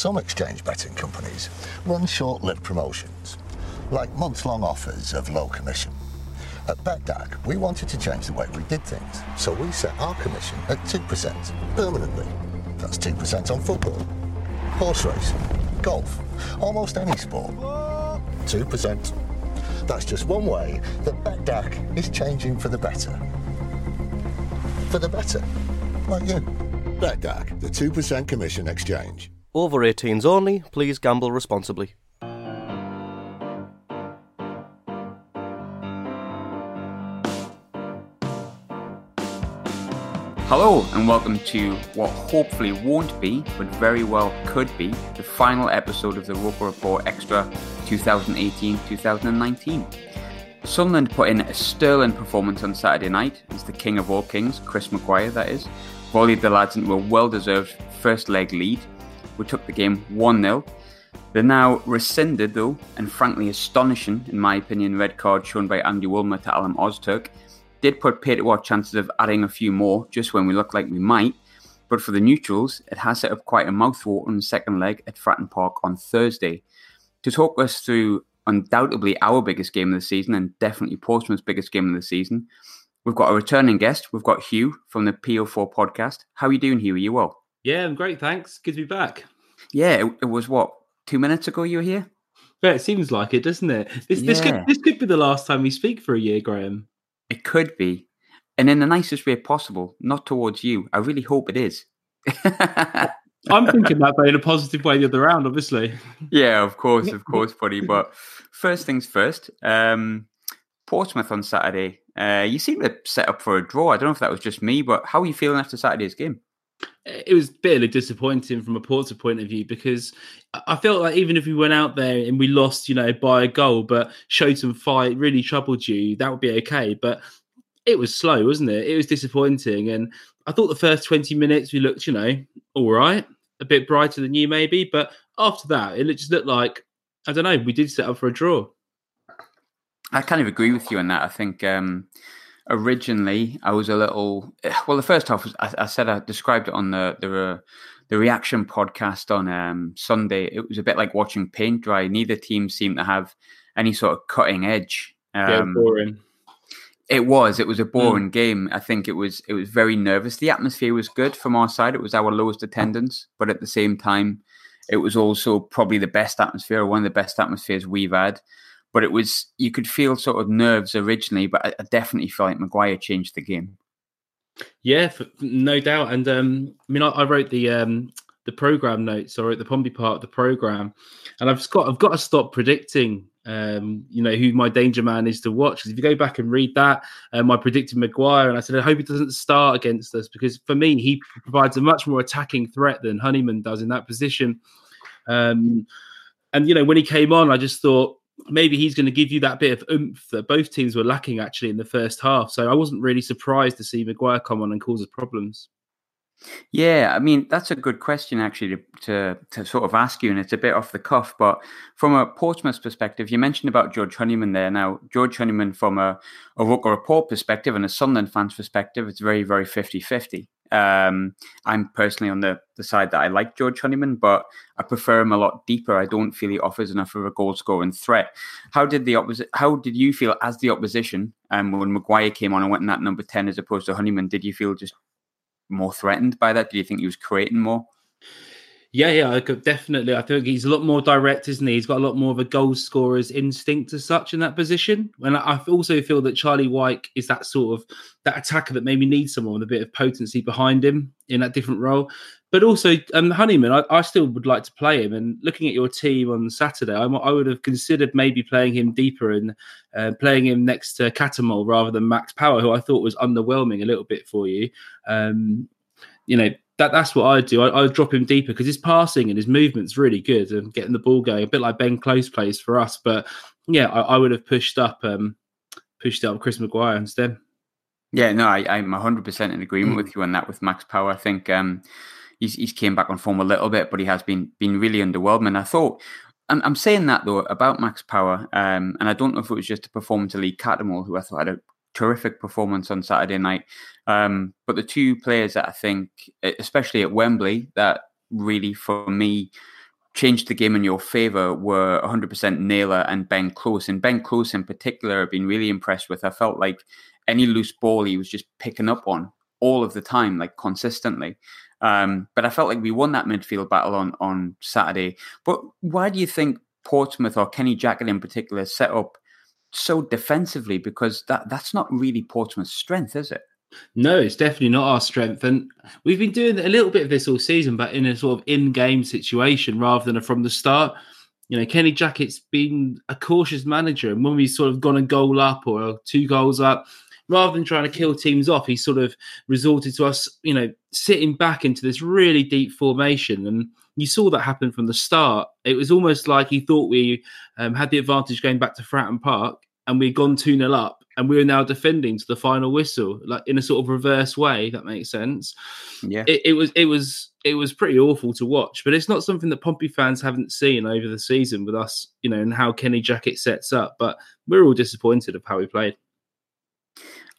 Some exchange betting companies run short lived promotions, like months long offers of low commission. At BETDAQ, we wanted to change the way we did things, so we set our commission at 2% permanently. That's 2% on football, horse racing, golf, almost any sport. 2%. That's just one way that BETDAQ is changing for the better. For the better. Like you. BETDAQ, the 2% commission exchange. Over 18s only, please gamble responsibly. Hello, and welcome to what hopefully won't be, but very well could be, the final episode of the Roker Report Extra 2018 2019. Sunderland put in a sterling performance on Saturday night as the king of all kings, Chris Maguire, that is, volleyed the lads into a well deserved first leg lead, which took the game 1 0. The now rescinded, though, and frankly astonishing, in my opinion, red card shown by Andy Woolmer to Alim Ozturk did put pay to our chances of adding a few more just when we looked like we might. But for the neutrals, it has set up quite a mouthwatering second leg at Fratton Park on Thursday. To talk us through undoubtedly our biggest game of the season and definitely Portsmouth's biggest game of the season, we've got a returning guest. We've got Hugh from the PO4 podcast. How are you doing, Hugh? Are you well? Yeah, I'm great. Thanks. Good to be back. Yeah, it, it was what, two minutes ago you were here? Yeah, it seems like it, doesn't it? This, this, could, this could be the last time we speak for a year, Graham. It could be. And in the nicest way possible, not towards you. I really hope it is. I'm thinking that, but in a positive way the other round, obviously. yeah, of course, of course, buddy. But first things first, um, Portsmouth on Saturday. Uh, you seem to set up for a draw. I don't know if that was just me, but how are you feeling after Saturday's game? It was bitterly disappointing from a Porter point of view because I- felt like even if we went out there and we lost, you know, by a goal, but showed some fight, really troubled you, that would be okay. But it was slow, wasn't it? It was disappointing. And I thought the first 20 minutes we looked, you know, all right, a bit brighter than you maybe. But after that, it just looked like, I don't know, we did set up for a draw. I kind of agree with you on that. I think um, originally I was a little. Well, the first half was I, I said I described it on the the uh, the reaction podcast on um, Sunday. It was a bit like watching paint dry. Neither team seemed to have any sort of cutting edge. Yeah, Um, boring. It was. It was a boring game. I think it was. It was very nervous. The atmosphere was good from our side. It was our lowest attendance, but at the same time, it was also probably the best atmosphere, or one of the best atmospheres we've had. But it was. You could feel sort of nerves originally, but I, definitely felt like Maguire changed the game. Yeah, f no doubt. And um, I mean, I, I wrote the um, the program notes. I wrote the Pompey part of the program, and I've just got I've got to stop predicting. Um, you know who my danger man is to watch. 'Cause if you go back and read that, um, I predicted Maguire, and I said I hope he doesn't start against us because for me he provides a much more attacking threat than Honeyman does in that position. Um, and you know when he came on, I just thought maybe he's going to give you that bit of oomph that both teams were lacking actually in the first half. So I wasn't really surprised to see Maguire come on and cause us problems. Yeah, I mean that's a good question actually to, to to sort of ask you, and it's a bit off the cuff. But from a Portsmouth perspective, you mentioned about George Honeyman there. Now, George Honeyman, from a, a Report perspective and a Sunderland fans perspective, it's very, very 50-50. Um, I'm personally on the, the side that I like George Honeyman, but I prefer him a lot deeper. I don't feel he offers enough of a goal scoring threat. How did the opposite? How did you feel as the opposition? Um, when Maguire came on and went in that number ten as opposed to Honeyman, did you feel just more threatened by that? Did you think he was creating more? Yeah, yeah, I could definitely. I think he's a lot more direct, isn't he? He's got a lot more of a goal scorer's instinct as such in that position. And I also feel that Charlie Wyke is that sort of that attacker that maybe needs someone with a bit of potency behind him in that different role. But also, um, Honeyman, I, I still would like to play him. And looking at your team on Saturday, I, I would have considered maybe playing him deeper and uh, playing him next to Cattermole rather than Max Power, who I thought was underwhelming a little bit for you. Um, you know, that that's what I do. I, I drop him deeper because his passing and his movement's really good and getting the ball going, a bit like Ben Close plays for us. But yeah, I, I would have pushed up, um, pushed up Chris Maguire instead. Yeah, no, I, I'm 100% in agreement mm. with you on that with Max Power. I think um, he's, he's came back on form a little bit, but he has been been really underwhelming. I thought I'm, I'm saying that though about Max Power, um, and I don't know if it was just a performance to Lee Cattermole, who I thought had a terrific performance on Saturday night. Um, but the two players that I think, especially at Wembley, that really for me changed the game in your favour were 100% Naylor and Ben Close. And Ben Close in particular, I've been really impressed with. I felt like any loose ball he was just picking up on all of the time, like consistently. Um, but I felt like we won that midfield battle on on Saturday. But why do you think Portsmouth or Kenny Jackett in particular set up so defensively because that that's not really Portsmouth's strength, is it? No, it's definitely not our strength, and we've been doing a little bit of this all season, but in a sort of in-game situation rather than from the start. You know, Kenny Jackett's been a cautious manager, and when we've sort of gone a goal up or two goals up, rather than trying to kill teams off, he sort of resorted to us, you know, sitting back into this really deep formation. And you saw that happen from the start. It was almost like he thought we um, had the advantage going back to Fratton Park and we'd gone 2 0 up and we were now defending to the final whistle, like in a sort of reverse way. That makes sense. Yeah. It, it was, it was, it was pretty awful to watch, but it's not something that Pompey fans haven't seen over the season with us, you know, and how Kenny Jackett sets up. But we're all disappointed of how we played.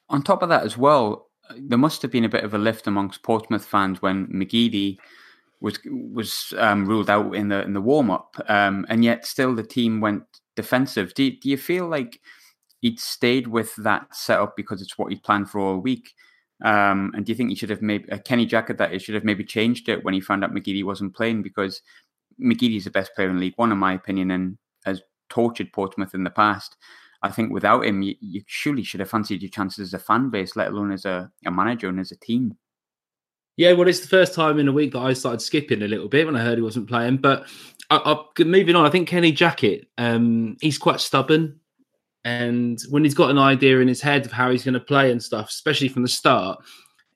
On top of that, as well, there must have been a bit of a lift amongst Portsmouth fans when McGeady was was um, ruled out in the in the warm up, um, and yet still the team went defensive. Do do you feel like he'd stayed with that setup because it's what he planned for all week? Um, and do you think he should have maybe uh, Kenny Jackett that he should have maybe changed it when he found out McGeady wasn't playing because McGeady's the best player in League One in my opinion and has tortured Portsmouth in the past. I think without him, you, you surely should have fancied your chances as a fan base, let alone as a, a manager and as a team. Yeah, well, it's the first time in a week that I started skipping a little bit when I heard he wasn't playing. But I, I, moving on, I think Kenny Jackett, um, he's quite stubborn, and when he's got an idea in his head of how he's going to play and stuff, especially from the start,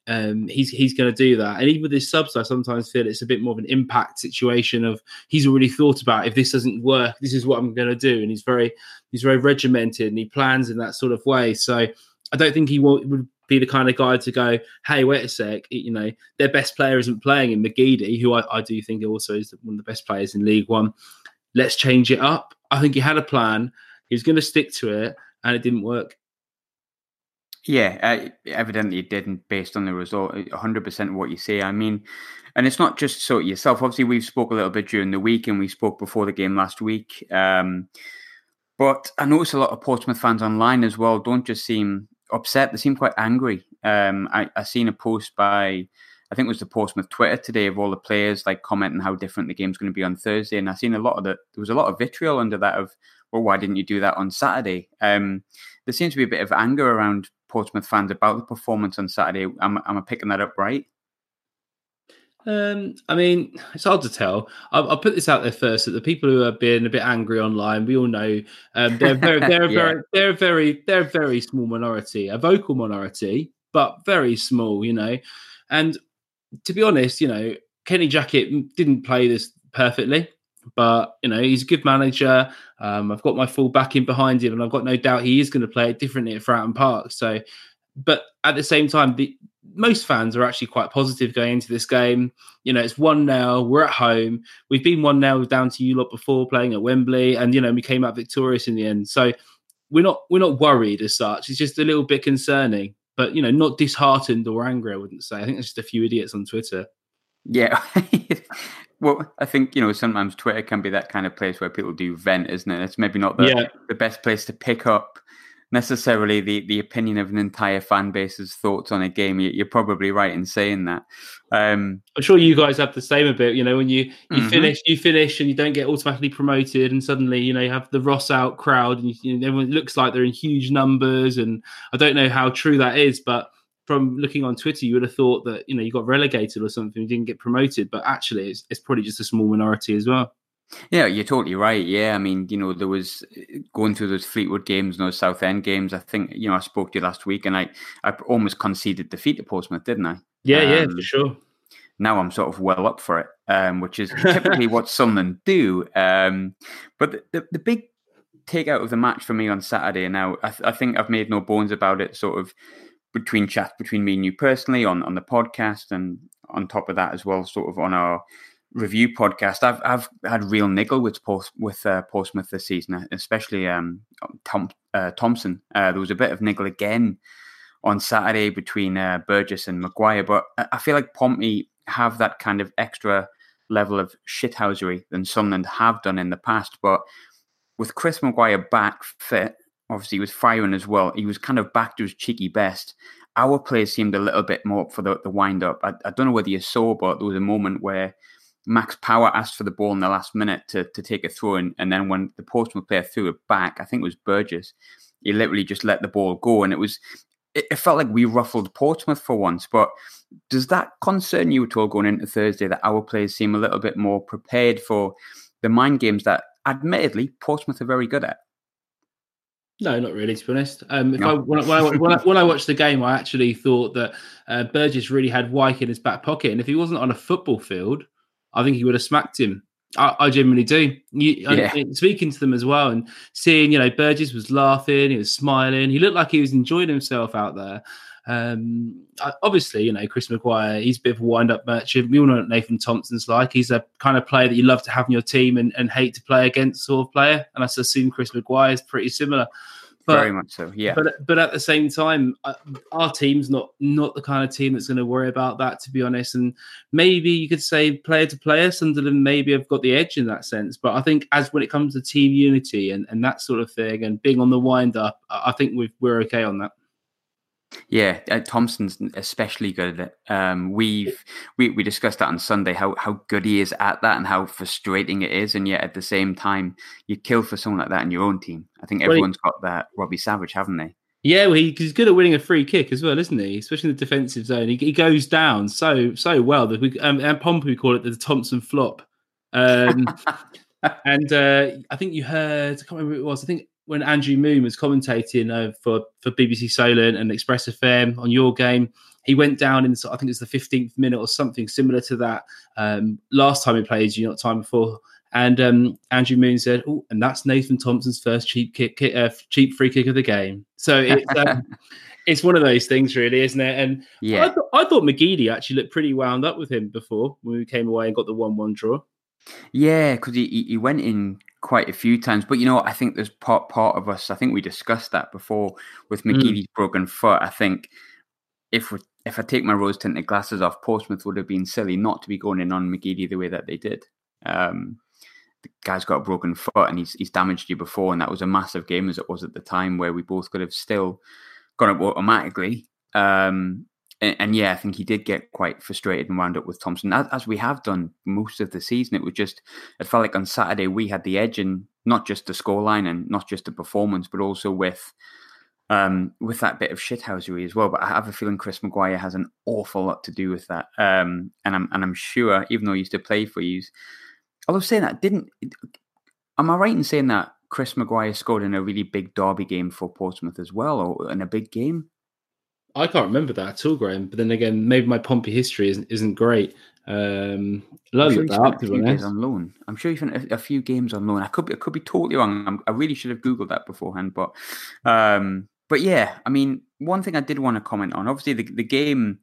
um, he's he's going to do that. And even with his subs, I sometimes feel it's a bit more of an impact situation of he's already thought about if this doesn't work, this is what I'm going to do, and he's very he's very regimented and he plans in that sort of way. So I don't think he would be the kind of guy to go, hey, wait a sec, you know, their best player isn't playing in McGeady, who I, I do think also is one of the best players in League One. Let's change it up. I think he had a plan. He was going to stick to it, and it didn't work. Yeah, uh, evidently it didn't, based on the result. 100% what you say. I mean, and it's not just so yourself. Obviously, we've spoke a little bit during the week, and we spoke before the game last week. Um, but I notice a lot of Portsmouth fans online as well don't just seem upset. They seem quite angry. Um, I, I seen a post by, I think it was the Portsmouth Twitter today of all the players like commenting how different the game's going to be on Thursday, and I seen a lot of the there was a lot of vitriol under that of, well, why didn't you do that on Saturday? Um, there seems to be a bit of anger around Portsmouth fans about the performance on Saturday. Am, am I picking that up right? Um, I mean, it's hard to tell. I'll, I'll, put this out there first: that the people who are being a bit angry online, we all know um, they're very, they're yeah. very, they're very, they're a very small minority, a vocal minority, but very small, you know. And to be honest, you know, Kenny Jackett didn't play this perfectly, but you know, he's a good manager. Um, I've got my full backing behind him, and I've got no doubt he is going to play it differently at Fratton Park. So, but at the same time, the most fans are actually quite positive going into this game. You know, it's one now. We're at home. We've been one now down to you lot before playing at Wembley, and you know we came out victorious in the end. So we're not we're not worried as such. It's just a little bit concerning, but you know, not disheartened or angry. I wouldn't say. I think there's just a few idiots on Twitter. Yeah. well, I think you know sometimes Twitter can be that kind of place where people do vent, isn't it? It's maybe not the, yeah. the best place to pick up necessarily the, the opinion of an entire fan base's thoughts on a game. You, are probably right in saying that. Um, I'm sure you guys have the same a bit. You know, when you you mm-hmm. finish, you finish, and you don't get automatically promoted, and suddenly you know you have the Ross out crowd, and you, you know, everyone looks like they're in huge numbers. And I don't know how true that is, but from looking on Twitter, you would have thought that you know you got relegated or something, you didn't get promoted, but actually, it's, it's probably just a small minority as well. Yeah, you're totally right. Yeah, I mean, you know, there was going through those Fleetwood games and those Southend games. I think you know I spoke to you last week, and I I almost conceded defeat to Portsmouth, didn't I? Yeah, um, yeah, for sure. Now I'm sort of well up for it, um, which is typically what Sunderland do. Um, but the, the, the big takeout of the match for me on Saturday, now I, th- I think I've made no bones about it. Sort of between chat between me and you personally on on the podcast, and on top of that as well, sort of on our review podcast. I've I've had real niggle with Ports, with uh, Portsmouth this season, especially um, Tom uh, Thompson. Uh, there was a bit of niggle again on Saturday between uh, Burgess and Maguire, but I feel like Pompey have that kind of extra level of shithousery than Sunderland have done in the past. But with Chris Maguire back fit, obviously he was firing as well. He was kind of back to his cheeky best. Our players seemed a little bit more up for the, the wind up. I, I don't know whether you saw, but there was a moment where Max Power asked for the ball in the last minute to, to take a throw, and, and then when the Portsmouth player threw it back, I think it was Burgess, he literally just let the ball go, and it was it, it felt like we ruffled Portsmouth for once. But does that concern you at all going into Thursday that our players seem a little bit more prepared for the mind games that, admittedly, Portsmouth are very good at? No, not really. To be honest, um, if no. I, when, I, when, I, when, I, watched the game, I actually thought that uh, Burgess really had Wyke in his back pocket, and if he wasn't on a football field, I think he would have smacked him. I, I genuinely do. You, yeah. I, speaking to them as well and seeing, you know, Burgess was laughing, he was smiling, he looked like he was enjoying himself out there. Um, obviously, you know, Chris Maguire, he's a bit of a wind up merchant. We all know what Nathan Thompson's like. He's a kind of player that you love to have in your team and, and hate to play against sort of player. And I assume Chris Maguire is pretty similar. But, Very much so, yeah. But but at the same time, uh, our team's not not the kind of team that's going to worry about that, to be honest. And maybe you could say player to player, Sunderland maybe have got the edge in that sense. But I think as when it comes to team unity and, and that sort of thing, and being on the wind up, I think we we're okay on that. Yeah, uh, Thompson's especially good at it. Um, we've we, we discussed that on Sunday how how good he is at that and how frustrating it is, and yet at the same time you kill for someone like that in your own team. I think everyone's got that Robbie Savage, haven't they? Yeah, well, he, he's good at winning a free kick as well, isn't he? Especially in the defensive zone, he, he goes down so so well that we um, and Pompey call it the Thompson flop. Um, and uh, I think you heard I can't remember who it was. I think when Andrew Moon was commentating uh, for for BBC Solent and Express FM on your game, he went down in I think it's the 15th minute or something similar to that. Um, last time he played, you know, time before. And um, Andrew Moon said, "Oh, and that's Nathan Thompson's first cheap kick, kick uh, cheap free kick of the game." So it's um, it's one of those things, really, isn't it? And yeah, I, th- I thought McGeady actually looked pretty wound up with him before when we came away and got the one-one draw. Yeah, because he he went in quite a few times. But you know, I think there's part part of us. I think we discussed that before with mm. McGeady's mm. broken foot. I think if we, if I take my rose tinted glasses off, Portsmouth would have been silly not to be going in on McGeady the way that they did. Um, the guy's got a broken foot and he's he's damaged you before, and that was a massive game as it was at the time where we both could have still gone up automatically. Um, and, and, yeah, I think he did get quite frustrated and wound up with Thompson, as, as, we have done most of the season. It was just, it felt like on Saturday we had the edge in not just the scoreline and not just the performance, but also with um, with that bit of shithousery as well. But I have a feeling Chris Maguire has an awful lot to do with that. Um, and I'm and I'm sure, even though he used to play for you, although saying that, didn't am I right in saying that Chris Maguire scored in a really big derby game for Portsmouth as well, or in a big game? I can't remember that at all, Graham. But then again, maybe my Pompey history isn't isn't great. Um, I'm sure that up, a few days on loan. I'm sure he spent a, a, few games on loan. I could be, I could be totally wrong. I'm, i really should have googled that beforehand, but um, but yeah, I mean, one thing I did want to comment on. Obviously, the the game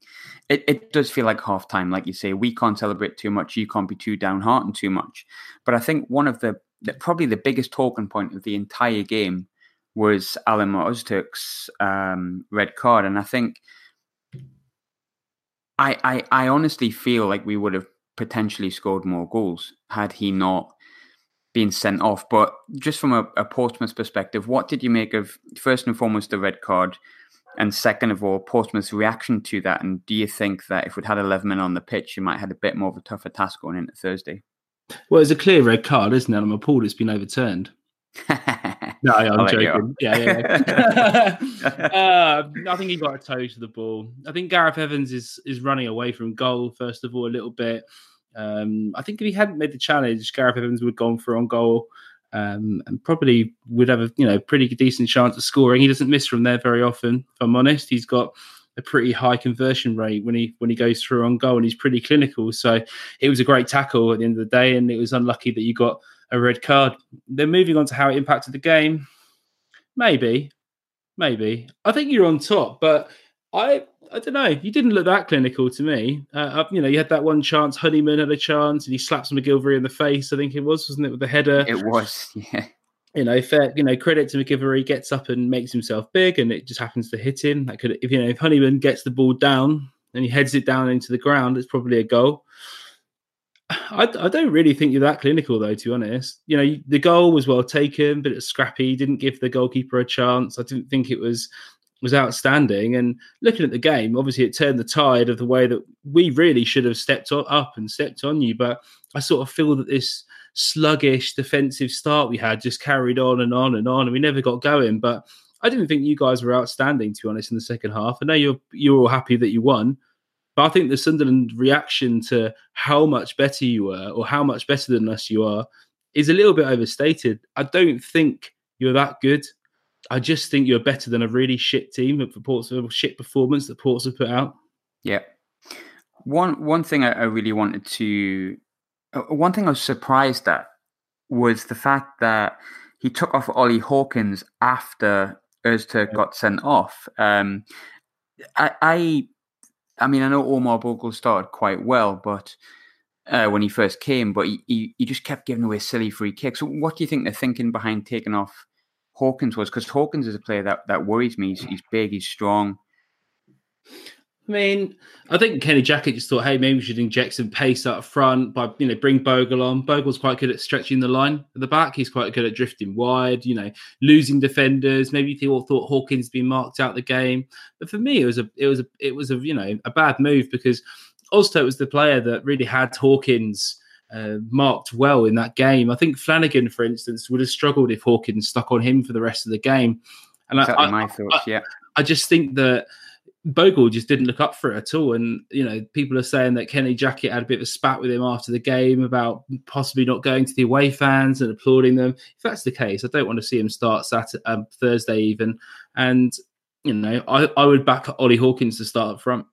it, it does feel like half time, like you say. We can't celebrate too much. You can't be too downhearted too much. But I think one of the, the probably the biggest talking point of the entire game was Alim Ozturk's um, red card, and I think I, I I honestly feel like we would have potentially scored more goals had he not been sent off. But just from a, a Portsmouth perspective, what did you make of first and foremost the red card? And second of all, Portsmouth's reaction to that. And do you think that if we'd had 11 men on the pitch, you might have had a bit more of a tougher task going into Thursday? Well, it's a clear red card, isn't it? I'm appalled it's been overturned. no, I'm joking. Yeah, yeah. yeah. uh, I think he got a toe to the ball. I think Gareth Evans is is running away from goal first of all a little bit. Um, I think if he hadn't made the challenge, Gareth Evans would have gone for on goal. Um, and probably would have a you know pretty decent chance of scoring. He doesn't miss from there very often. If I'm honest, he's got a pretty high conversion rate when he when he goes through on goal, and he's pretty clinical. So it was a great tackle at the end of the day, and it was unlucky that you got a red card. Then moving on to how it impacted the game, maybe, maybe. I think you're on top, but I I don't know. You didn't look that clinical to me. Uh, you know, you had that one chance. Honeyman had a chance, and he slaps MacGillivray in the face. I think it was, wasn't it, with the header? It was, yeah. You know, fair. You know, credit to MacGillivray. Gets up and makes himself big, and it just happens to hit him. That could, if you know, if Honeyman gets the ball down and he heads it down into the ground, it's probably a goal. I, I, don't really think you're that clinical, though. To be honest, you know the goal was well taken, but it's scrappy. Didn't give the goalkeeper a chance. I didn't think it was was outstanding. And looking at the game, obviously it turned the tide of the way that we really should have stepped up and stepped on you. But I sort of feel that this sluggish defensive start we had just carried on and on and on, and we never got going. But I didn't think you guys were outstanding, to be honest, in the second half. I know you're you're all happy that you won, but I think the Sunderland reaction to how much better you were or how much better than us you are is a little bit overstated. I don't think you're that good. I just think you're better than a really shit team for Portsmouth, shit performance that Portsmouth put out. Yeah. One one thing I, I really wanted to, uh, one thing I was surprised at was the fact that he took off Ollie Hawkins after Öztürk got sent off. Um, I, I I mean, I know Omar Bogle started quite well, but uh, when he first came, but he, he, he, just kept giving away silly free kicks. So what do you think they're thinking behind taking off Hawkins was? Because Hawkins is a player that, that worries me. He's, he's big, he's strong. I mean, I think Kenny Jackett just thought, hey, maybe we should inject some pace up front by, you know, bring Bogle on. Bogle's quite good at stretching the line at the back. He's quite good at drifting wide, you know, losing defenders. Maybe people thought Hawkins been marked out the game. But for me, it was a, it was a, it was a, you know, a bad move because Öztürk was the player that really had Hawkins uh, marked well in that game. I think Flanagan, for instance, would have struggled if Hawkins stuck on him for the rest of the game. And exactly I, my thoughts, I, yeah. I just think that Bogle just didn't look up for it at all. And, you know, people are saying that Kenny Jackett had a bit of a spat with him after the game about possibly not going to the away fans and applauding them. If that's the case, I don't want to see him start Saturday, um, Thursday even. And, you know, I, I would back Ollie Hawkins to start up front.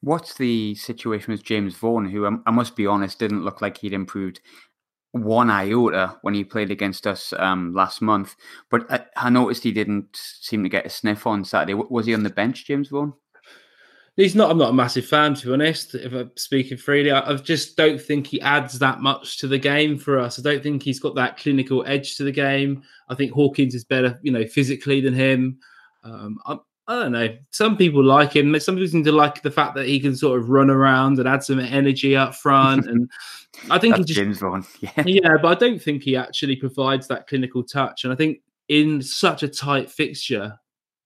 What's the situation with James Vaughan, who I, I must be honest, didn't look like he'd improved one iota when he played against us um, last month. But I, I, noticed he didn't seem to get a sniff on Saturday. Was he on the bench, James Vaughan? He's not. I'm not a massive fan, to be honest. If I'm speaking freely, I, I just don't think he adds that much to the game for us. I don't think he's got that clinical edge to the game. I think Hawkins is better, you know, physically than him. Um, I don't know. Some people like him. Some people seem to like the fact that he can sort of run around and add some energy up front. And I think he just. Yeah. yeah, but I don't think he actually provides that clinical touch. And I think in such a tight fixture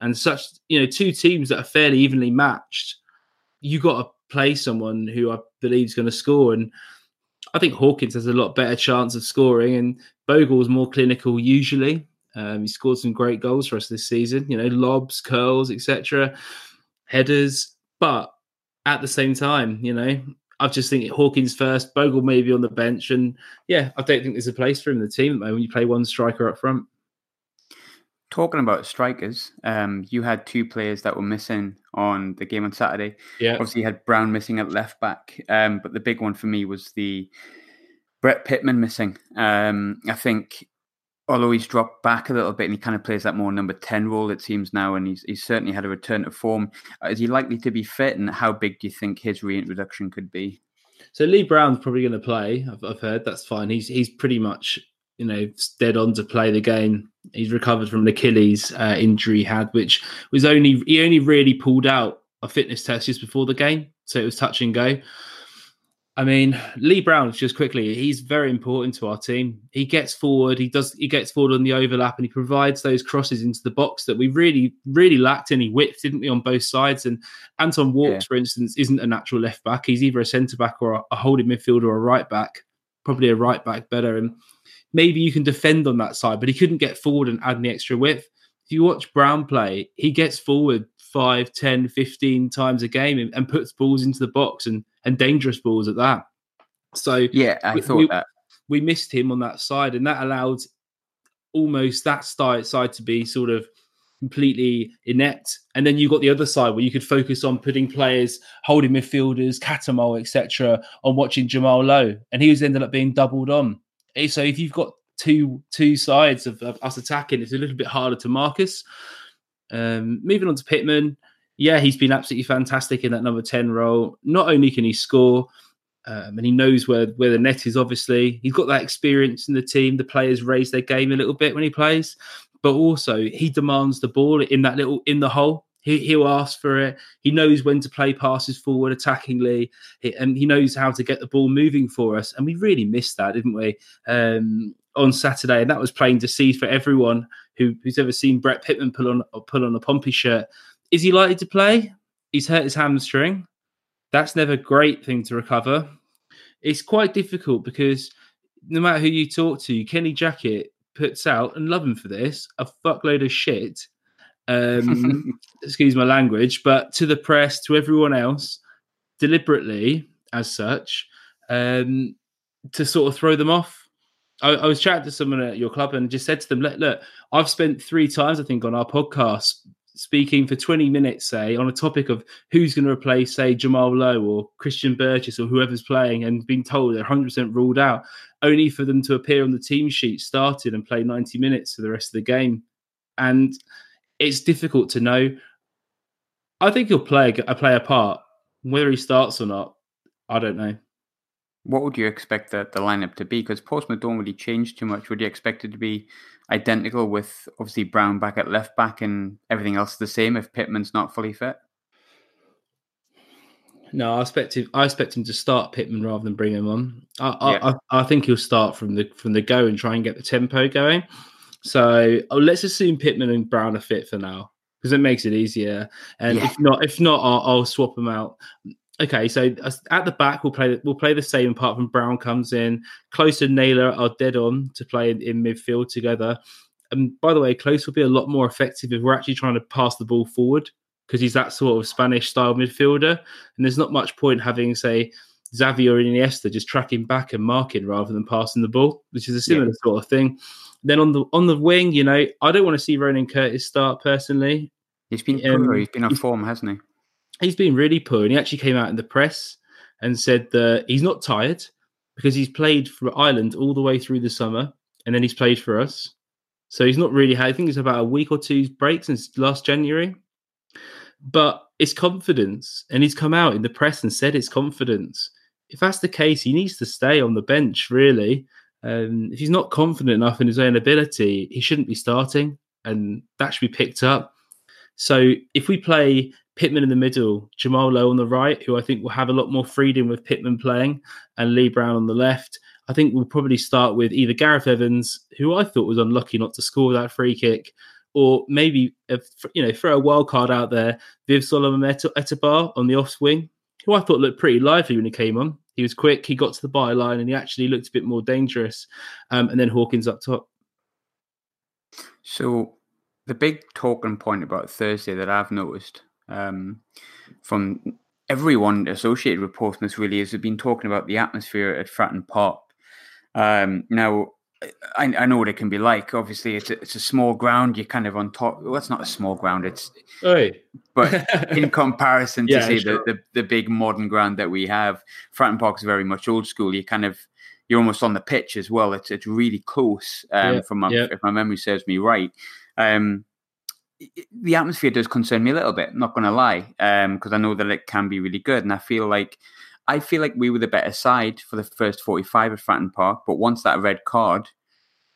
and such you know two teams that are fairly evenly matched, you got to play someone who I believe is going to score. And I think Hawkins has a lot better chance of scoring, and Bogle's more clinical usually. Um, he scored some great goals for us this season. You know, lobs, curls, etc., headers. But at the same time, you know, I just think Hawkins first, Bogle maybe on the bench, and yeah, I don't think there's a place for him in the team when you play one striker up front. Talking about strikers, um, you had two players that were missing on the game on Saturday. Yeah, obviously you had Brown missing at left back, um, but the big one for me was the Brett Pitman missing. Um, I think although he's dropped back a little bit and he kind of plays that more number 10 role, it seems now, and he's, he's certainly had a return to form. Is he likely to be fit, and how big do you think his reintroduction could be? So Lee Brown's probably going to play. I've, I've, heard that's fine. He's he's pretty much you know dead on to play the game. He's recovered from an Achilles uh, injury he had, which was only he only really pulled out a fitness test just before the game, so it was touch and go. I mean, Lee Brown, just quickly, he's very important to our team. He gets forward, he does he gets forward on the overlap and he provides those crosses into the box that we really, really lacked any width, didn't we, on both sides? And Anton Walkes, yeah. for instance, isn't a natural left back. He's either a centre back or a, a holding midfielder or a right back, probably a right back better. And maybe you can defend on that side, but he couldn't get forward and add any extra width. If you watch Brown play, he gets forward 5, 10, 15 times a game and, and puts balls into the box and and dangerous balls at that. So yeah, I we, thought we, that we missed him on that side, and that allowed almost that side to be sort of completely inept. And then you got the other side where you could focus on putting players, holding midfielders, Cattermole, etc., on watching Jamal Lowe, and he was ended up being doubled on. Eh, so if you've got two two sides of, of us attacking, it's a little bit harder to Marcus. Um, moving on to Pitman, yeah, he's been absolutely fantastic in that number 10 role. Not only can he score, um, and he knows where, where the net is, obviously, he's got that experience in the team. The players raise their game a little bit when he plays, but also he demands the ball in that little in the hole. He, he'll ask for it. He knows when to play passes forward attackingly, and he knows how to get the ball moving for us. And we really missed that, didn't we, um, on Saturday? And that was plain to see for everyone who, who's ever seen Brett Pitman pull on pull on a Pompey shirt. Is he likely to play? He's hurt his hamstring. That's never a great thing to recover. It's quite difficult because no matter who you talk to, Kenny Jackett puts out, and love him for this, a fuckload of shit. Um, excuse my language, but to the press, to everyone else, deliberately as such, um, to sort of throw them off. I, I, was chatting to someone at your club and just said to them, look, look, I've spent three times, I think, on our podcast speaking for 20 minutes, say, on a topic of who's going to replace, say, Jamal Lowe or Christian Burgess or whoever's playing and being told they're 100% ruled out, only for them to appear on the team sheet, started and play 90 minutes for the rest of the game. And it's difficult to know. I think he'll play a, play a part. Whether he starts or not, I don't know. What would you expect the, the lineup to be? Because Portsmouth don't really change too much. Would you expect it to be identical with obviously Brown back at left back and everything else the same if Pitman's not fully fit? No, I expect him. I expect him to start Pitman rather than bring him on. I, yeah. I, I think he'll start from the from the go and try and get the tempo going. So oh, let's assume Pitman and Brown are fit for now because it makes it easier. And yeah. if not, if not, I'll, I'll swap them out okay, so at the back we'll play we'll play the same apart from Brown comes in. Close and Naylor are dead on to play in, in, midfield together. And by the way, Close will be a lot more effective if we're actually trying to pass the ball forward because he's that sort of Spanish style midfielder. And there's not much point having say Xavi or Iniesta just tracking back and marking rather than passing the ball, which is a similar yeah. sort of thing. Then on the on the wing, you know, I don't want to see Ronan Curtis start personally. He's been um. He's been on form, hasn't he? He's been really poor. And he actually came out in the press and said that he's not tired because he's played for Ireland all the way through the summer and then he's played for us. So he's not really had, I think it's about a week or two's break since last January. But it's confidence. And he's come out in the press and said it's confidence. If that's the case, he needs to stay on the bench, really. Um, if he's not confident enough in his own ability, he shouldn't be starting. And that should be picked up. So if we play Pitman in the middle, Jamal Lowe on the right, who I think will have a lot more freedom with Pitman playing, and Lee Brown on the left. I think we'll probably start with either Gareth Evans, who I thought was unlucky not to score that free kick, or maybe you know throw a wild card out there, Viv Solomon Otabor on the off swing, who I thought looked pretty lively when he came on. He was quick, he got to the byline, and he actually looked a bit more dangerous. Um, and then Hawkins up top. So the big talking point about Thursday that I've noticed um, from everyone associated with Portsmouth really is have been talking about the atmosphere at Fratton Park. Um, now, I, I, know what it can be like. Obviously, it's a, it's a small ground. You're kind of on top. Well, it's not a small ground. It's Oy. but in comparison to yeah, say sure. the, the, the big modern ground that we have, Fratton Park is very much old school. You kind of you're almost on the pitch as well. It's it's really close. Um, yeah, from my, yeah. if my memory serves me right. Um, the atmosphere does concern me a little bit. Not going to lie, because um, I know that it can be really good, and I feel like I feel like we were the better side for the first 45 at Fratton Park. But once that red card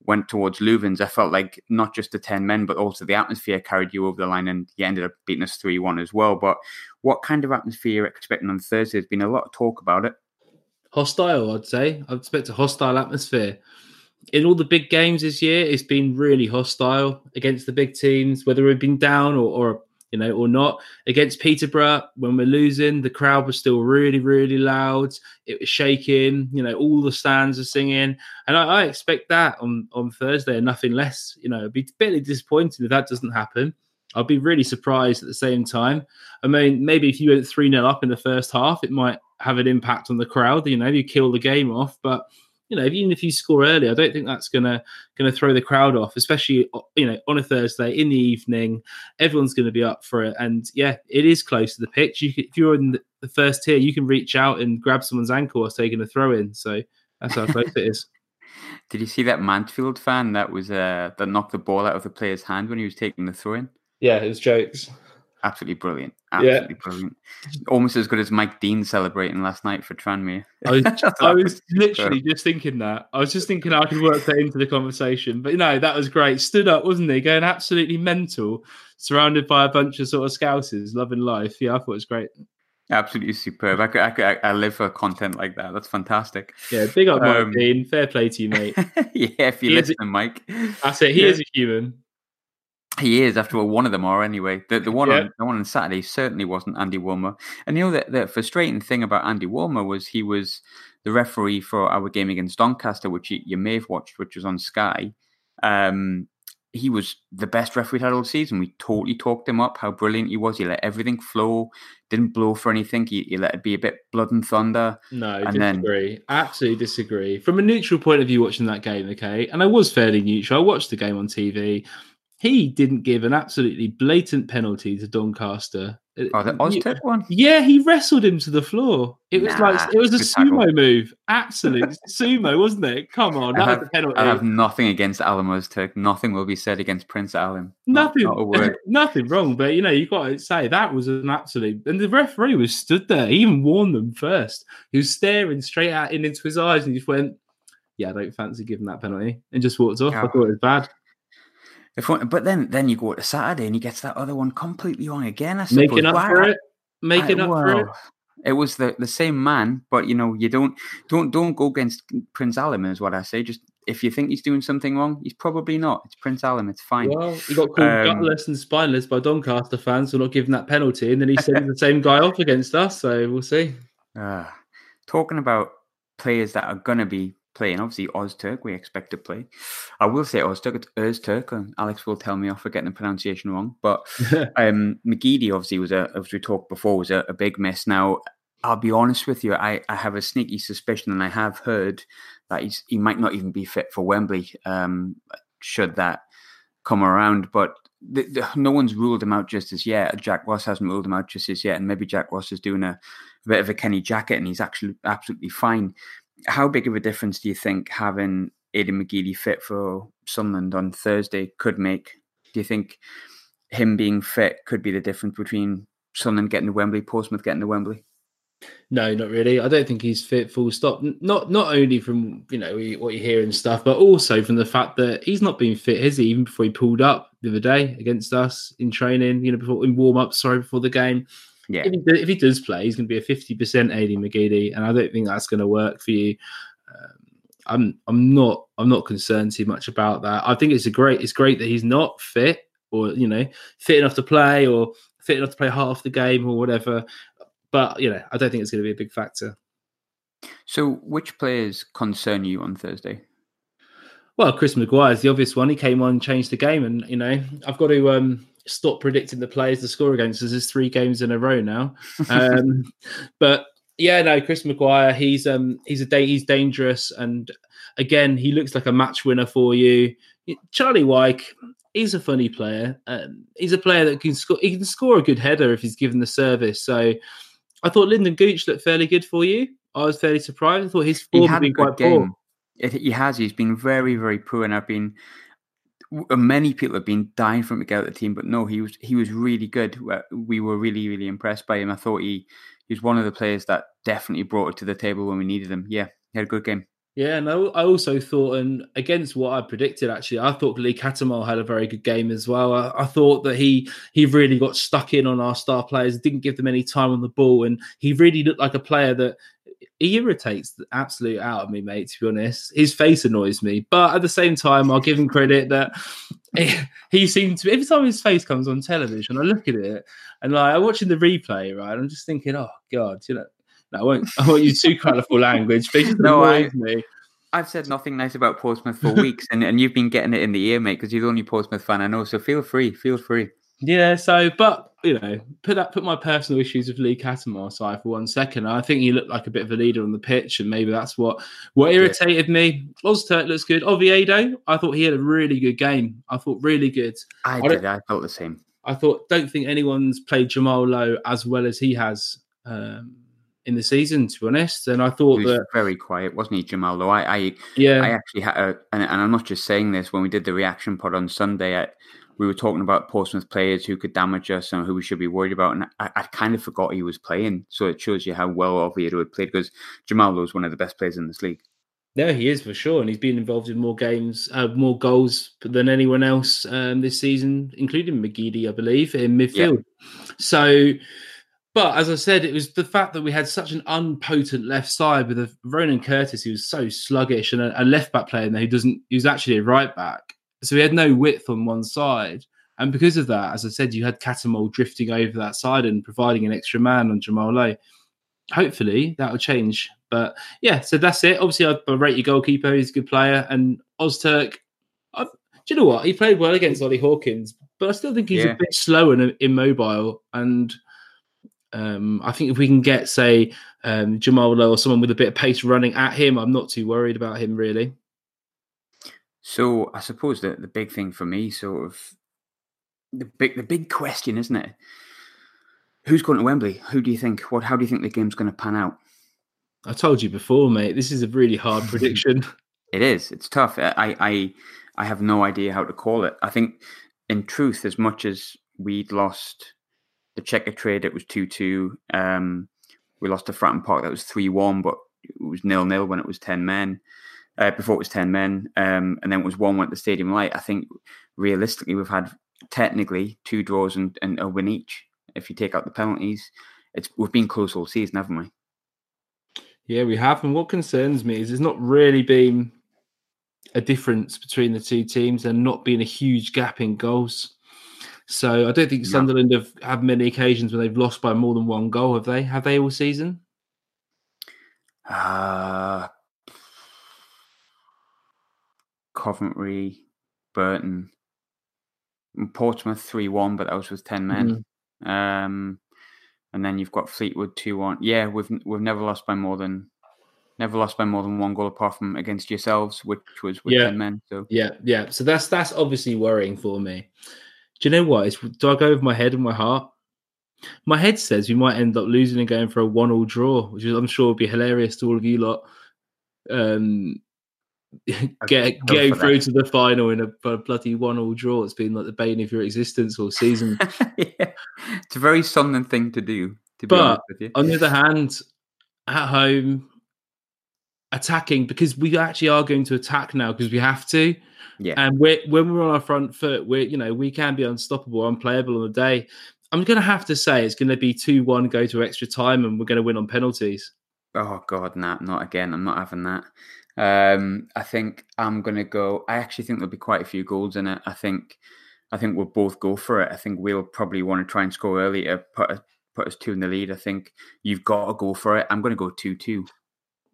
went towards Loovens, I felt like not just the 10 men, but also the atmosphere carried you over the line, and you ended up beating us 3 1 as well. But what kind of atmosphere you're expecting on Thursday? There's been a lot of talk about it. hostile. I'd say I'd expect a hostile atmosphere. In all the big games this year, it's been really hostile against the big teams, whether we've been down or, or you know, or not. Against Peterborough, when we're losing, the crowd was still really, really loud. It was shaking. You know, all the stands are singing, and I, I expect that on on Thursday and nothing less. You know, it'd be bitterly disappointing if that doesn't happen. I'd be really surprised at the same time. I mean, maybe if you went 3 0 up in the first half, it might have an impact on the crowd. You know, you kill the game off. But, you know, even if you score early, I don't think that's gonna gonna throw the crowd off, especially you know on a Thursday in the evening. Everyone's going to be up for it, and yeah, it is close to the pitch. You can, if you're in the first tier, you can reach out and grab someone's ankle whilst taking a throw in. So that's how close it is. Did you see that Mansfield fan that was uh, that knocked the ball out of the player's hand when he was taking the throw in? Yeah, it was jokes. Absolutely brilliant. Absolutely yeah. brilliant. Almost as good as Mike Dean celebrating last night for Tranmere. I was, I was literally just thinking that. I was just thinking I could work that into the conversation. But no, that was great. Stood up, wasn't he? Going absolutely mental, surrounded by a bunch of sort of scousers, loving life. Yeah, I thought it was great. Absolutely superb. I, could, I, could, I, live for content like that. That's fantastic. Yeah, big up Mike um, Dean. Fair play to you, mate. yeah, if you he listen, a, Mike. That's it. He yeah. is a human. He is, after all, one of them are anyway. The the one yeah. on the one on Saturday certainly wasn't Andy Woolmer. And you know the, the frustrating thing about Andy Woolmer was he was the referee for our game against Doncaster, which you, you may have watched, which was on Sky. Um, he was the best referee had all season. We totally talked him up, how brilliant he was. He let everything flow, didn't blow for anything. He, he let it be a bit blood and thunder. No, and disagree. Then... Absolutely disagree. From a neutral point of view, watching that game, okay, and I was fairly neutral. I watched the game on TV he didn't give an absolutely blatant penalty to Doncaster. Oh, the Ozturk one? Yeah, he wrestled him to the floor. It was nah, like it was a sumo tackle. move. Absolute sumo, wasn't it? Come on, I have, I have, nothing against Alim Ozturk. Nothing will be said against Prince Alim. Nothing, not, not nothing wrong. But you know, you got to say that was an absolute. And the referee was stood there. He even warned them first. He was staring straight at him into his eyes, and he just went, "Yeah, I don't fancy giving that penalty," and just walked off. I thought it was bad. If but then then you go to Saturday and he gets that other one completely wrong again. I suppose. Making up wow. for it. Making I, up for it. It was the, the same man, but you know you don't don't don't go against Prince Alim is what I say. Just if you think he's doing something wrong, he's probably not. It's Prince Alim. It's fine. Well, he got called um, gutless and spineless by Doncaster fans for not giving that penalty, and then he sent the same guy off against us. So we'll see. Uh, talking about players that are going to be playing. Obviously, Ozturk, we expect to play. I will say Ozturk, it's Ozturk, and Alex will tell me off for getting the pronunciation wrong. But um, McGeady, obviously, was a, as we talked before, was a, a, big miss. Now, I'll be honest with you, I, I have a sneaky suspicion, and I have heard that he's, he might not even be fit for Wembley, um, should that come around. But the, the, no one's ruled him out just as yet. Jack Ross hasn't ruled him out just as yet, and maybe Jack Ross is doing a, a bit of a Kenny Jackett, and he's actually absolutely fine how big of a difference do you think having Aiden McGeady fit for Sunderland on Thursday could make? Do you think him being fit could be the difference between Sunderland getting to Wembley, Portsmouth getting to Wembley? No, not really. I don't think he's fit. Full stop. Not not only from you know what you hear and stuff, but also from the fact that he's not been fit, has he? Even before he pulled up the other day against us in training, you know, before in warm up, sorry, before the game. Yeah. If he, if he does play, he's going to be a 50% Aiden McGeady, and I don't think that's going to work for you. Um, I'm I'm not I'm not concerned too much about that. I think it's a great it's great that he's not fit or you know fit enough to play or fit enough to play half the game or whatever. But you know I don't think it's going to be a big factor. So, which players concern you on Thursday? Well, Chris Maguire is the obvious one. He came on, changed the game, and you know I've got to um, stop predicting the players to score against us. There's three games in a row now. Um, but yeah, no, Chris Maguire, he's um he's a day he's dangerous, and again, he looks like a match winner for you. Charlie Wyke, he's a funny player. Um, he's a player that can score. He can score a good header if he's given the service. So, I thought Lynden Gooch looked fairly good for you. I was fairly surprised. I thought his form had been quite game. poor. It, he has. He's been very, very poor, and I've been uh, many people have been dying for him to get out of the team, but no, he was he was really good. We were really really impressed by him. I thought he he was one of the players that definitely brought it to the table when we needed him. Yeah, he had a good game. Yeah, and I also thought, and against what I predicted, actually, I thought Lee Cattermole had a very good game as well. I, I, thought that he he really got stuck in on our star players, didn't give them any time on the ball, and he really looked like a player that he irritates the absolute out of me, mate. To be honest, his face annoys me, but at the same time, I'll give him credit that he, he seems to. Every time his face comes on television, I look at it and like I'm watching the replay, right? I'm just thinking, oh god, you know, no, I won't. I won't use too colourful language, but just No, I, me. I've said nothing nice about Portsmouth for weeks, and, and you've been getting it in the ear, mate, because you're the only Portsmouth fan I know. So feel free, feel free. Yeah, so but you know, put that put my personal issues with Lee Cattermole aside for one second. I think he looked like a bit of a leader on the pitch, and maybe that's what what irritated me. Ozturk looks good. Oviedo, I thought he had a really good game. I thought really good. I, I did. I felt the same. I thought don't think anyone's played Jamal Lowe as well as he has um, in the season, to be honest. And I thought He was that very quiet, wasn't he, Jamal? Though I, I, yeah, I actually had, a, and, and I'm not just saying this. When we did the reaction pod on Sunday, I, we were talking about Portsmouth players who could damage us and who we should be worried about, and I, I kind of forgot he was playing. So it shows you how well Oviedo had played because Jamal is one of the best players in this league. No, he is for sure, and he's been involved in more games, uh, more goals than anyone else um, this season, including McGeady, I believe, in midfield. So, but as I said, it was the fact that we had such an unpotent left side with a Ronan Curtis who was so sluggish, and a, a left back player who doesn't, who's actually a right back. So we had no width on one side, and because of that, as I said, you had Cattermole drifting over that side and providing an extra man on Jamal Lowe. Hopefully that will change. But yeah, so that's it. Obviously, I, I rate your goalkeeper. He's a good player. And Ozturk, I, do you know what? He played well against Oli Hawkins, but I still think he's Yeah. a bit slow and immobile. And um, I think if we can get, say, um, Jamal Lowe or someone with a bit of pace running at him, I'm not too worried about him, really. So I suppose the the big thing for me, sort of, the big the big question, isn't it? Who's going to Wembley? Who do you think? What? How do you think the game's going to pan out? I told you before, mate. This is a really hard prediction. It is. It's tough. I, I, I have no idea how to call it. I think, in truth, as much as we'd lost the Checkatrade, it was two two. Um, we lost to Fratton Park, that was three one, but it was nil nil when it was ten men. Uh, before it was ten men, um, and then it was one one at the Stadium Light. I think realistically, we've had technically two draws and, and a win each. If you take out the penalties, it's we've been close all season, haven't we? Yeah, we have. And what concerns me is there's not really been a difference between the two teams and not been a huge gap in goals. So I don't think No. Sunderland have had many occasions when they've lost by more than one goal, have they? Have they all season? Uh, Coventry, Burton, Portsmouth three one, but that was with ten men. Um, and then you've got Fleetwood two one. Yeah, we've we've never lost by more than never lost by more than one goal apart from against yourselves, which was with Yeah. ten men. So Yeah, yeah. So that's that's obviously worrying for me. Do you know what? It's, do I go with my head and my heart? My head says we might end up losing and going for a one-all draw, which is, I'm sure would be hilarious to all of you lot. Um, get go through that. to the final in a, bloody one-all draw. It's been like the bane of your existence all season. yeah, it's a very Sunderland thing to do. To be But honest with you, On the other hand, at home, attacking because we actually are going to attack now because we have to. yeah, And we're, when we're on our front foot, we're you know we can be unstoppable, unplayable on the day. I'm going to have to say it's going to be two one, go to extra time, and we're going to win on penalties. Oh God, nah, not again. I'm not having that. Um, I think I'm gonna go. I actually think there'll be quite a few goals in it. I think, I think we'll both go for it. I think we'll probably want to try and score early to put us, put us two in the lead. I think you've got to go for it. I'm gonna go two two.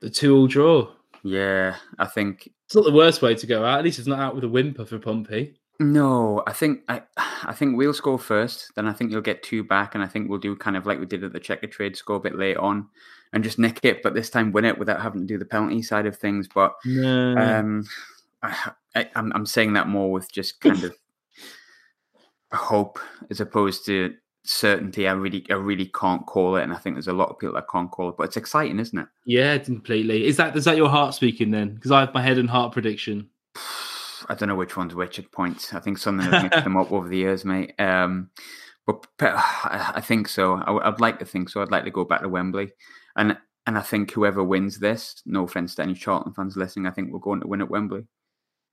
The two all draw. Yeah, I think It's not the worst way to go out. At least it's not out with a whimper for Pompey. no. I think I, I think we'll score first. Then I think you'll get two back, and I think we'll do kind of like we did at the Checkatrade, score a bit late on, and just nick it. But this time win it without having to do the penalty side of things. But No. Um, I, I, I'm I'm saying that more with just kind of hope as opposed to certainty. I really I really can't call it, and I think there's a lot of people that can't call it, but it's exciting, isn't it? yeah, completely. Is that is that your heart speaking then? Because I have my head and heart prediction. I don't know which one's which at points. I think something has mixed them up over the years, mate. Um, but I think so. I, I'd like to think so. I'd like to go back to Wembley, and and I think whoever wins this, no offense to any Charlton fans listening, I think we're going to win at Wembley.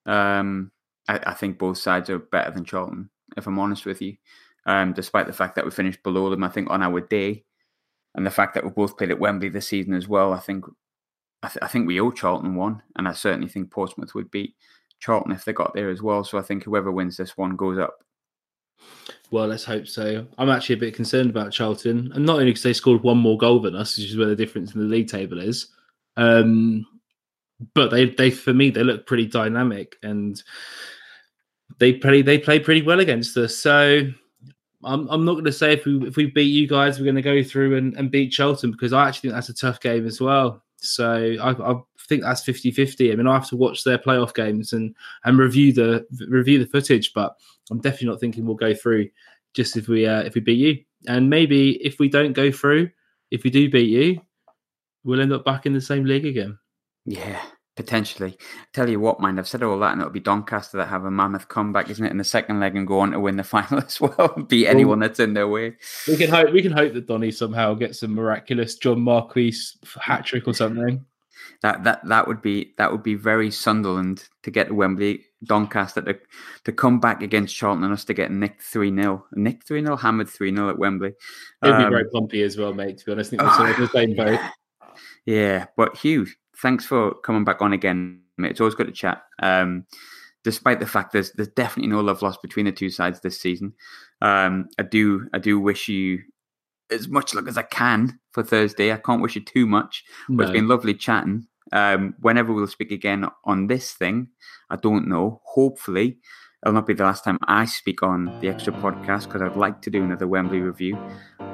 Um, I, I think both sides are better than Charlton, if I'm honest with you. Um, despite the fact that we finished below them, I think on our day, and the fact that we both played at Wembley this season as well, I think I, th- I think we owe Charlton one, and I certainly think Portsmouth would beat Charlton if they got there as well. So I think whoever wins this one goes up. Well, let's hope so. I'm actually a bit concerned about Charlton, and not only because they scored one more goal than us, which is where the difference in the league table is, um, but they, they for me, they look pretty dynamic and they play they play pretty well against us. So I'm I'm not going to say if we if we beat you guys, we're going to go through and, and beat Charlton because I actually think that's a tough game as well. So I, I think that's 50-50. I mean, I have to watch their playoff games and and review the review the footage, but I'm definitely not thinking we'll go through just if we uh, if we beat you. And maybe if we don't go through, if we do beat you, we'll end up back in the same league again. Yeah, potentially. Tell you what, mind, I've said all that, and it'll be Doncaster that have a mammoth comeback, isn't it, in the second leg and go on to win the final as well, beat anyone that's in their way. We can hope. We can hope that Donny somehow gets a miraculous John Marquis hat trick or something. That that that would be that would be very Sunderland to get to Wembley, Doncaster to to come back against Charlton and us to get nicked three 0 nicked three 0 hammered three 0 at Wembley. It'd um, be very bumpy as well, mate. To be honest, I think we're sort of the same boat. Yeah, but Hugh, thanks for coming back on again, mate. It's always good to chat. Um, despite the fact there's there's definitely no love lost between the two sides this season. Um, I do I do wish you as much luck as I can for Thursday. I can't wish you too much, but no. it's been lovely chatting. Um, whenever we'll speak again on this thing, I don't know. Hopefully, it'll not be the last time I speak on the extra podcast because I'd like to do another Wembley review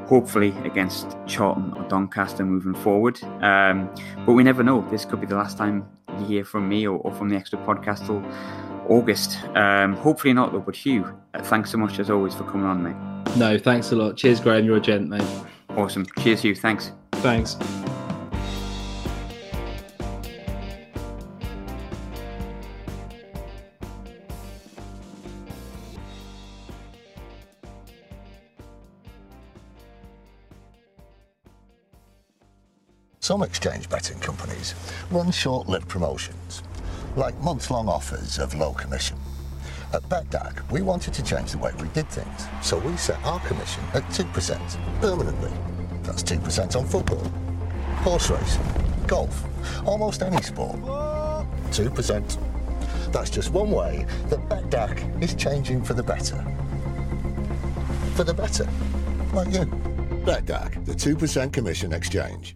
hopefully against Charlton or Doncaster moving forward. Um, but we never know. This could be the last time you hear from me or, or from the extra podcast till August. Um, hopefully not, though. But Hugh, uh, thanks so much as always for coming on, mate. No, thanks a lot. Cheers, Graham. You're a gent, mate. Awesome. Cheers, Hugh. Thanks. Thanks. Some exchange betting companies run short-lived promotions, like months-long offers of low commission. At BETDAQ, we wanted to change the way we did things, so we set our commission at 2% permanently. That's 2% on football, horse racing, golf, almost any sport. 2%. That's just one way that BETDAQ is changing for the better. For the better, like you. BETDAQ, the 2% commission exchange.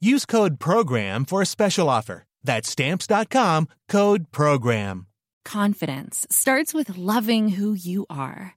Use code PROGRAM for a special offer. That's stamps.com code PROGRAM. Confidence starts with loving who you are.